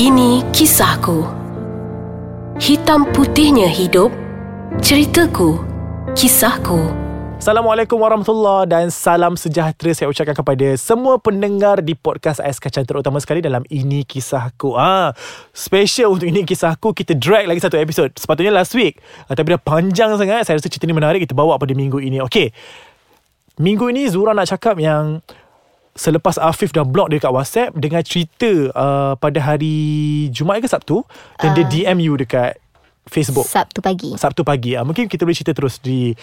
Ini kisahku. Hitam putihnya hidup. Ceritaku. Kisahku. Assalamualaikum warahmatullahi dan salam sejahtera saya ucapkan kepada semua pendengar di podcast Ais Kacang terutama sekali dalam Ini Kisahku. Ah, special untuk Ini Kisahku kita drag lagi satu episod. Sepatutnya last week. Ah, tapi dah panjang sangat. Saya rasa cerita ni menarik kita bawa pada minggu ini. Okey. Minggu ini Zura nak cakap yang selepas Afif dah block dia dekat WhatsApp dengan cerita uh, pada hari Jumaat ke Sabtu dan uh, dia DM you dekat Facebook. Sabtu pagi. Sabtu pagi. Uh, mungkin kita boleh cerita terus di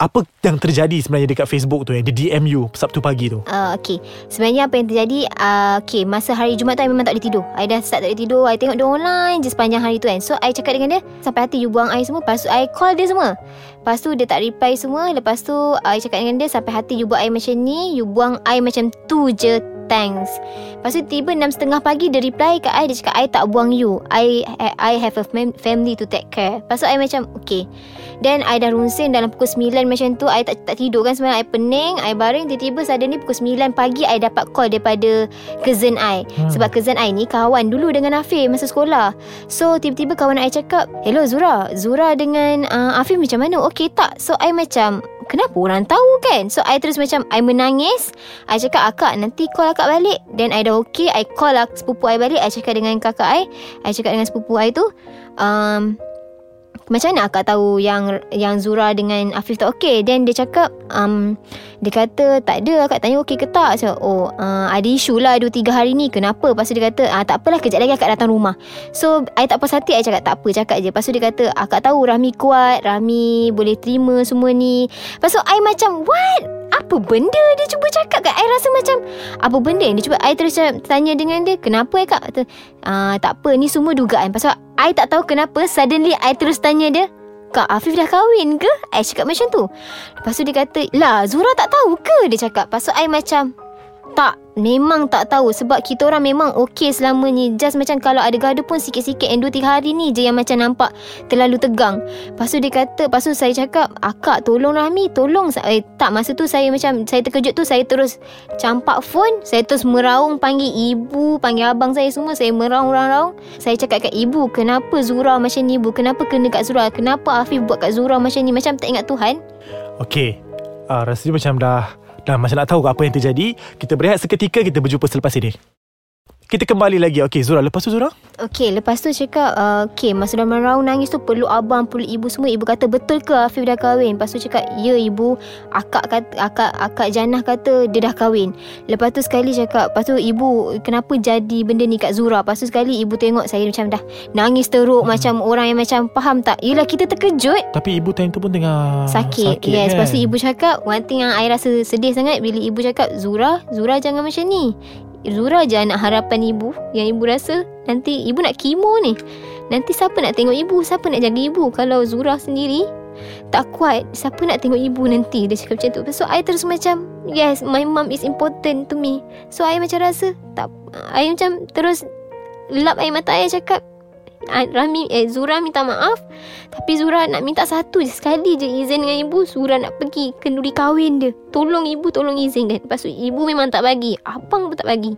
apa yang terjadi sebenarnya dekat Facebook tu yang di DM you Sabtu pagi tu? Uh, okay. Sebenarnya apa yang terjadi, uh, okay, masa hari Jumaat tu, I memang tak boleh tidur. I dah start tak boleh tidur. I tengok dia online je sepanjang hari tu kan. So, I cakap dengan dia, sampai hati you buang I semua. Lepas tu, I call dia semua. Lepas tu, dia tak reply semua. Lepas tu, I cakap dengan dia, sampai hati you buat I macam ni, you buang I macam tu je thanks. Lepas tu tiba 6.30 pagi dia reply kat I dia cakap I tak buang you. I I have a family to take care. Lepas tu I macam okay. Then I dah runsin dalam pukul 9 macam tu I tak tak tidur kan semalam I pening I baring tiba-tiba suddenly pukul 9 pagi I dapat call daripada cousin I hmm. Sebab cousin I ni kawan dulu dengan Afif masa sekolah So tiba-tiba kawan I cakap Hello Zura Zura dengan uh, Afif macam mana? Okay tak? So I macam kenapa orang tahu kan? So I terus macam I menangis. I cakap akak nanti call akak balik. Then I dah okay I call lah sepupu I balik. I cakap dengan kakak I. I cakap dengan sepupu I tu um, macam mana akak tahu yang yang Zura dengan Afif tak okey? Then dia cakap um, dia kata tak ada akak tanya okey ke tak? So, oh uh, ada isu lah 2 3 hari ni. Kenapa? Lepas tu dia kata ah, tak apalah kejap lagi akak datang rumah. So I tak puas hati I cakap tak apa cakap je. Lepas tu dia kata akak tahu Rahmi kuat Rahmi boleh terima semua ni. Lepas tu I macam what apa benda dia cuba cakap kat I rasa macam apa benda yang dia cuba I terus tanya dengan dia kenapa eh kak kata ah, tak apa ni semua dugaan pasal I tak tahu kenapa suddenly I terus tanya dia Kak Afif dah kahwin ke? I cakap macam tu Lepas tu dia kata Lah Zura tak tahu ke? Dia cakap Lepas tu I macam Tak Memang tak tahu. Sebab kita orang memang okey selama ni Just macam kalau ada gaduh pun sikit-sikit Yang 2-3 hari ni je yang macam nampak Terlalu tegang. Lepas tu dia kata Lepas tu saya cakap Akak tolong Rahmi Tolong eh, Tak masa tu saya macam Saya terkejut tu Saya terus campak phone. Saya terus meraung Panggil ibu Panggil abang saya semua. Saya meraung-raung Saya cakap kat ibu Kenapa Zura macam ni ibu? Kenapa kena kat Zura? Kenapa Afif buat kat Zura macam ni? Macam tak ingat Tuhan. Okay uh, Rasanya macam dah dan macam nak tahu apa yang terjadi Kita berehat seketika Kita berjumpa selepas ini kita kembali lagi. Okey Zura. Lepas tu Zura? Okey lepas tu cakap uh, Okey masa dah merau nangis tu Perlu abang Perlu ibu semua. Ibu kata betul ke Afif dah kahwin? Lepas tu cakap Ya ibu. Akak kata Akak, akak Janah kata Dia dah kahwin. Lepas tu sekali cakap Lepas tu ibu Kenapa jadi benda ni kat Zura? Lepas tu sekali ibu tengok Saya macam dah Nangis teruk hmm. Macam orang yang macam Faham tak. Yelah kita terkejut. Tapi ibu time tu pun tengah Sakit, sakit Yes kan? Lepas tu ibu cakap One thing yang I rasa sedih sangat Bila ibu cakap Zura Zura jangan macam ni Zura je anak harapan ibu. Yang ibu rasa Nanti ibu nak kemo ni. Nanti siapa nak tengok ibu? Siapa nak jaga ibu? Kalau Zura sendiri Tak kuat Siapa nak tengok ibu nanti? Dia cakap macam tu. So I terus macam Yes my mom is important to me. So I macam rasa Tak I macam terus Lap air mata I cakap Rami eh Zura minta maaf. Tapi Zura nak minta satu je sekali je izin dengan ibu. Zura nak pergi kenduri kahwin dia. Tolong ibu tolong izin kan lepas tu ibu memang tak bagi. Abang pun tak bagi.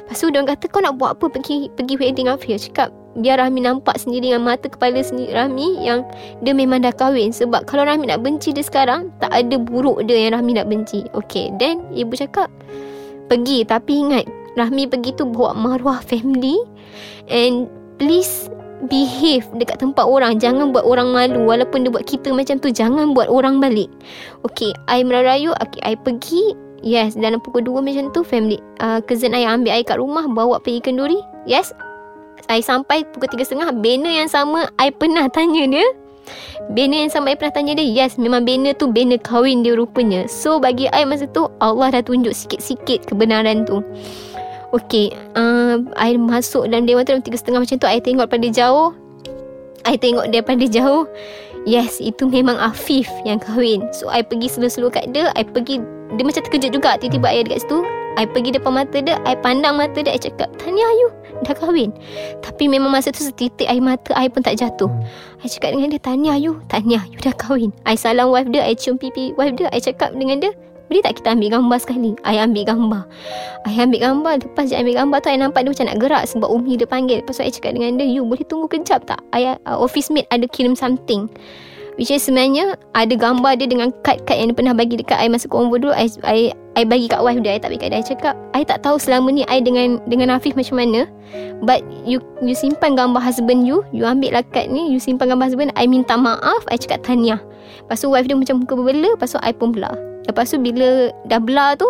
Lepas tu dia kata kau nak buat apa pergi pergi wedding Afir cakap biar Rahmi nampak sendiri dengan mata kepala sendiri Rahmi yang dia memang dah kahwin. Sebab kalau Rahmi nak benci dia sekarang tak ada buruk dia yang Rahmi nak benci. Okay then ibu cakap pergi tapi ingat Rahmi pergi tu bawa maruah family. And please behave dekat tempat orang. Jangan buat orang malu. Walaupun dia buat kita macam tu Jangan buat orang balik. Okay I merayu. Okay I pergi. Yes Dalam pukul 2 macam tu Family uh, Cousin I ambil I kat rumah Bawa pergi kenduri. Yes I sampai pukul 3.30 Banner yang sama I pernah tanya dia. Banner yang sama I pernah tanya dia. Yes memang banner tu Banner kahwin dia rupanya. So bagi I masa tu Allah dah tunjuk sikit-sikit Kebenaran tu Okay uh, I masuk dalam dewan tu Dalam tiga setengah macam tu I tengok daripada jauh. I tengok daripada jauh. Yes Itu memang Afif Yang kahwin. So I pergi slow-slow kat dia I pergi Dia macam terkejut juga. Tiba-tiba I dekat situ I pergi depan mata dia I pandang mata dia I cakap Tanya Ayu Dah kahwin. Tapi memang masa tu Setitik air mata I pun tak jatuh. I cakap dengan dia Tanya Ayu Tanya Ayu dah kahwin. I salam wife dia I cium pipi wife dia I cakap dengan dia Boleh tak kita ambil gambar sekali? I ambil gambar. I ambil gambar Lepas je ambil gambar tu I nampak dia macam nak gerak Sebab Umi dia panggil. Lepas tu I cakap dengan dia You boleh tunggu kejap tak? I, uh, Office mate ada kirim something. Which is sebenarnya Ada gambar dia dengan kad-kad Yang dia pernah bagi dekat I Masa convo dulu. I, I, I bagi kat wife dia I tak bagi kat dia. I cakap I tak tahu selama ni I dengan Dengan Afif macam mana. But you you simpan gambar husband you You ambil lah kad ni You simpan gambar husband I minta maaf I cakap tahniah. Lepas tu wife dia macam muka berbela Lepas tu I pun belah Lepas tu bila Dah belah tu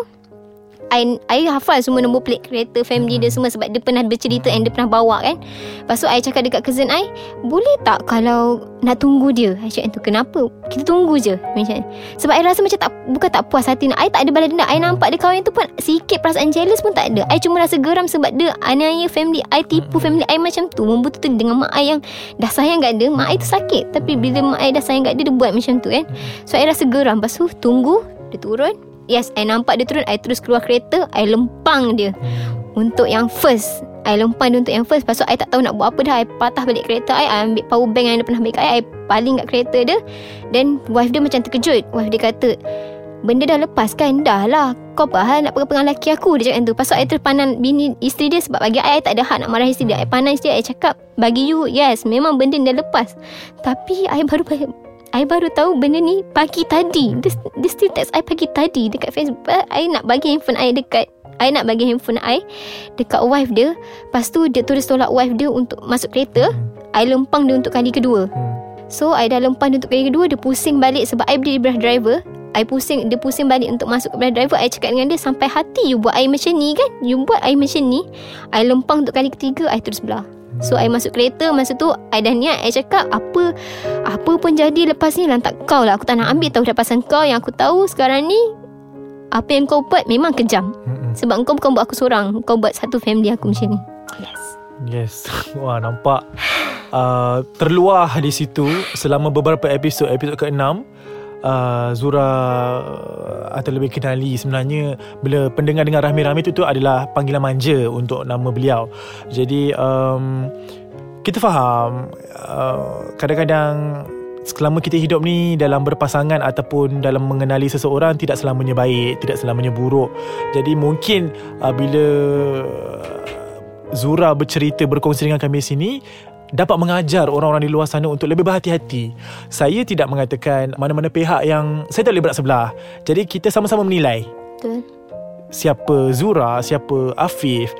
I, I hafal semua nombor plate kereta family dia semua sebab dia pernah bercerita and dia pernah bawa kan. Lepas tu I cakap dekat cousin I, boleh tak kalau nak tunggu dia? I cakap tu kenapa? Kita tunggu je. Macam sebab I rasa macam tak bukan tak puas hati. I tak ada balas dendam. I nampak dia kawan tu pun sikit perasaan jealous pun tak ada. I cuma rasa geram sebab dia aniaya family I tipu family I macam tu. Membutuhkan dengan mak I yang dah sayang kat dia. Mak I tu sakit. Tapi bila mak I dah sayang kat dia, dia buat macam tu kan. So I rasa geram. Lepas tu tunggu dia turun. Yes I nampak dia turun I terus keluar kereta I lempang dia. Untuk yang first I lempang dia untuk yang first. Lepas tu I tak tahu nak buat apa dah. I patah balik kereta I I ambil power bank yang dia pernah ambil kat I I paling kat kereta dia. Then wife dia macam terkejut. Wife dia kata Benda dah lepas kan? Dah lah. Kau apa hal nak pegang laki aku? Dia cakap tu. Tu I terus pandang bini isteri dia Sebab bagi I I tak ada hak nak marah isteri dia. I pandang isteri I cakap Bagi you Yes memang benda dah lepas. Tapi I baru I baru tahu benda ni pagi tadi. Dia, dia still text I pagi tadi dekat Facebook. I nak bagi handphone I dekat I nak bagi handphone I dekat wife dia. Lepas tu dia tulis tolak wife dia untuk masuk kereta. I lempang dia untuk kali kedua. So I dah lempang dia untuk kali kedua. Dia pusing balik sebab I beli beras driver. I pusing Dia pusing balik untuk masuk ke beras driver I cakap dengan dia Sampai hati you buat I macam ni kan You buat I macam ni I lempang untuk kali ketiga I terus belah So I masuk kereta Masa tu I dah niat I cakap Apa Apa pun jadi Lepas ni lantak kau lah. Aku tak nak ambil tahu Dah pasal kau. Yang aku tahu sekarang ni Apa yang kau buat Memang kejam. Sebab kau bukan buat aku seorang. Kau buat satu family aku macam ni. Yes. Yes. Wah nampak uh, Terluar di situ Selama beberapa episod. Episod ke-6 Uh, Zura uh, atau lebih kenali sebenarnya bila pendengar dengar Rahmi-Rahmi itu tu adalah panggilan manja untuk nama beliau. Jadi um, kita faham uh, kadang-kadang selama kita hidup ni dalam berpasangan ataupun dalam mengenali seseorang tidak selamanya baik, tidak selamanya buruk. Jadi mungkin uh, bila Zura bercerita berkongsi dengan kami sini dapat mengajar orang-orang di luar sana untuk lebih berhati-hati. Saya tidak mengatakan mana-mana pihak yang saya tak boleh berat sebelah. Jadi kita sama-sama menilai. Betul Siapa Zura, siapa Afif.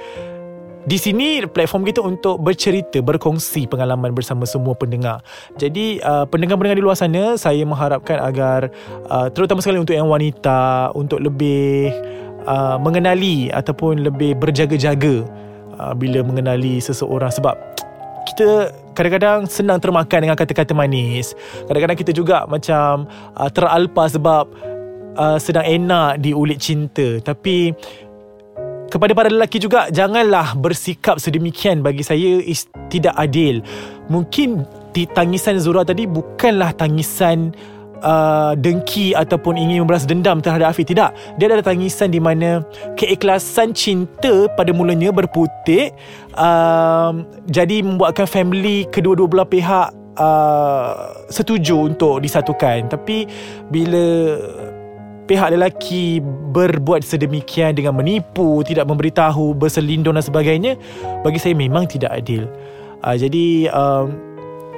Di sini platform kita untuk bercerita, berkongsi pengalaman bersama semua pendengar. Jadi uh, pendengar-pendengar di luar sana, saya mengharapkan agar uh, terutama sekali untuk yang wanita untuk lebih uh, mengenali ataupun lebih berjaga-jaga uh, bila mengenali seseorang sebab kita kadang-kadang senang termakan dengan kata-kata manis. Kadang-kadang kita juga macam uh, teralpa sebab uh, sedang enak diulit cinta. Tapi kepada para lelaki juga janganlah bersikap sedemikian bagi saya is tidak adil. Mungkin tangisan Zura tadi bukanlah tangisan uh, dengki ataupun ingin membalas dendam terhadap Afiq tidak dia ada tangisan di mana keikhlasan cinta pada mulanya berputik uh, jadi membuatkan family kedua-dua belah pihak uh, setuju untuk disatukan tapi bila pihak lelaki berbuat sedemikian dengan menipu, tidak memberitahu, berselindung dan sebagainya, bagi saya memang tidak adil. Uh, jadi um,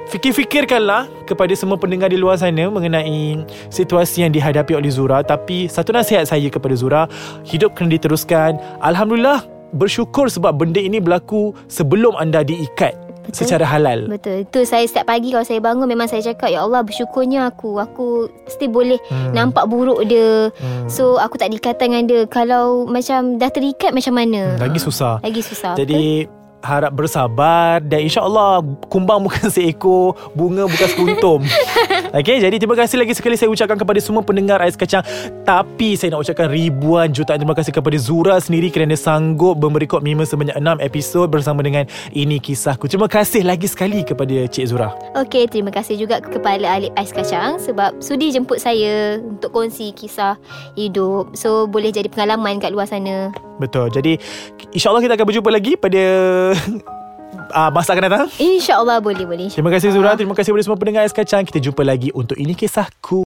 fikir-fikirkanlah kepada semua pendengar di luar sana mengenai situasi yang dihadapi oleh Zura. Tapi satu nasihat saya kepada Zura, hidup kena diteruskan. Alhamdulillah, bersyukur sebab benda ini berlaku sebelum anda diikat Betul. secara halal. Betul. Itu saya setiap pagi kalau saya bangun memang saya cakap ya Allah bersyukurnya aku. Aku mesti boleh hmm. nampak buruk dia. Hmm. So aku tak diikatan dengan dia. Kalau macam dah terikat macam mana? Hmm, lagi susah. Lagi susah. Jadi? Harap bersabar dan insya-Allah kumbang bukan seekor, bunga bukan sekuntum. Okey, jadi terima kasih lagi sekali saya ucapkan kepada semua pendengar Ais Kacang. Tapi saya nak ucapkan ribuan jutaan terima kasih kepada Zura sendiri kerana sanggup memberi komitmen sebanyak 6 episod bersama dengan Ini Kisahku. Terima kasih lagi sekali kepada Cik Zura. Okey, terima kasih juga kepada Alip Ais Kacang sebab sudi jemput saya untuk kongsi kisah hidup. So, boleh jadi pengalaman kat luar sana. Betul. Jadi insya-Allah kita akan berjumpa lagi pada uh, masa akan datang. InsyaAllah boleh boleh. Terima kasih Zura, terima kasih kepada semua pendengar Ais Kacang. Kita jumpa lagi untuk ini kisahku.